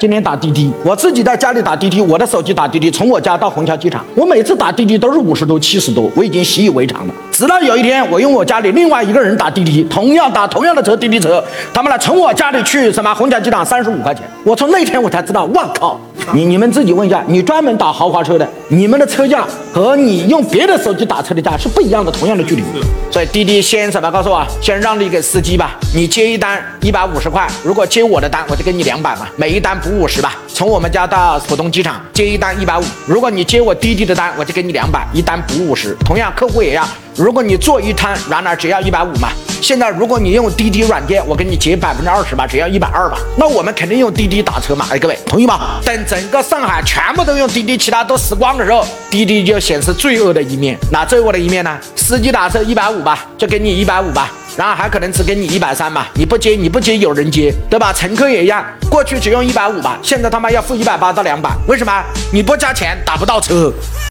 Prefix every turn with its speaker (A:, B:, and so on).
A: 今天打滴滴，我自己在家里打滴滴，我的手机打滴滴，从我家到虹桥机场，我每次打滴滴都是五十多、七十多，我已经习以为常了。直到有一天，我用我家里另外一个人打滴滴，同样打同样的车滴滴车，他们来从我家里去什么虹桥机场三十五块钱，我从那天我才知道，我靠！你你们自己问一下，你专门打豪华车的，你们的车价和你用别的手机打车的价是不一样的，同样的距离。所以滴滴先什么告诉我，先让利给司机吧，你接一单一百五十块，如果接我的单，我就给你两百嘛，每一单补五十吧。从我们家到浦东机场接一单一百五，如果你接我滴滴的单，我就给你两百，一单补五十。同样客户也要，如果你做一单，然而只要一百五嘛。现在如果你用滴滴软件，我给你结百分之二十吧，只要一百二吧。那我们肯定用滴滴打车嘛，哎，各位同意吗？等整个上海全部都用滴滴，其他都死光的时候，滴滴就显示罪恶的一面。那罪恶的一面呢？司机打车一百五吧，就给你一百五吧，然后还可能只给你一百三吧。你不接你不接有人接，对吧？乘客也一样，过去只用一百五吧，现在他妈要付一百八到两百，为什么？你不加钱打不到车。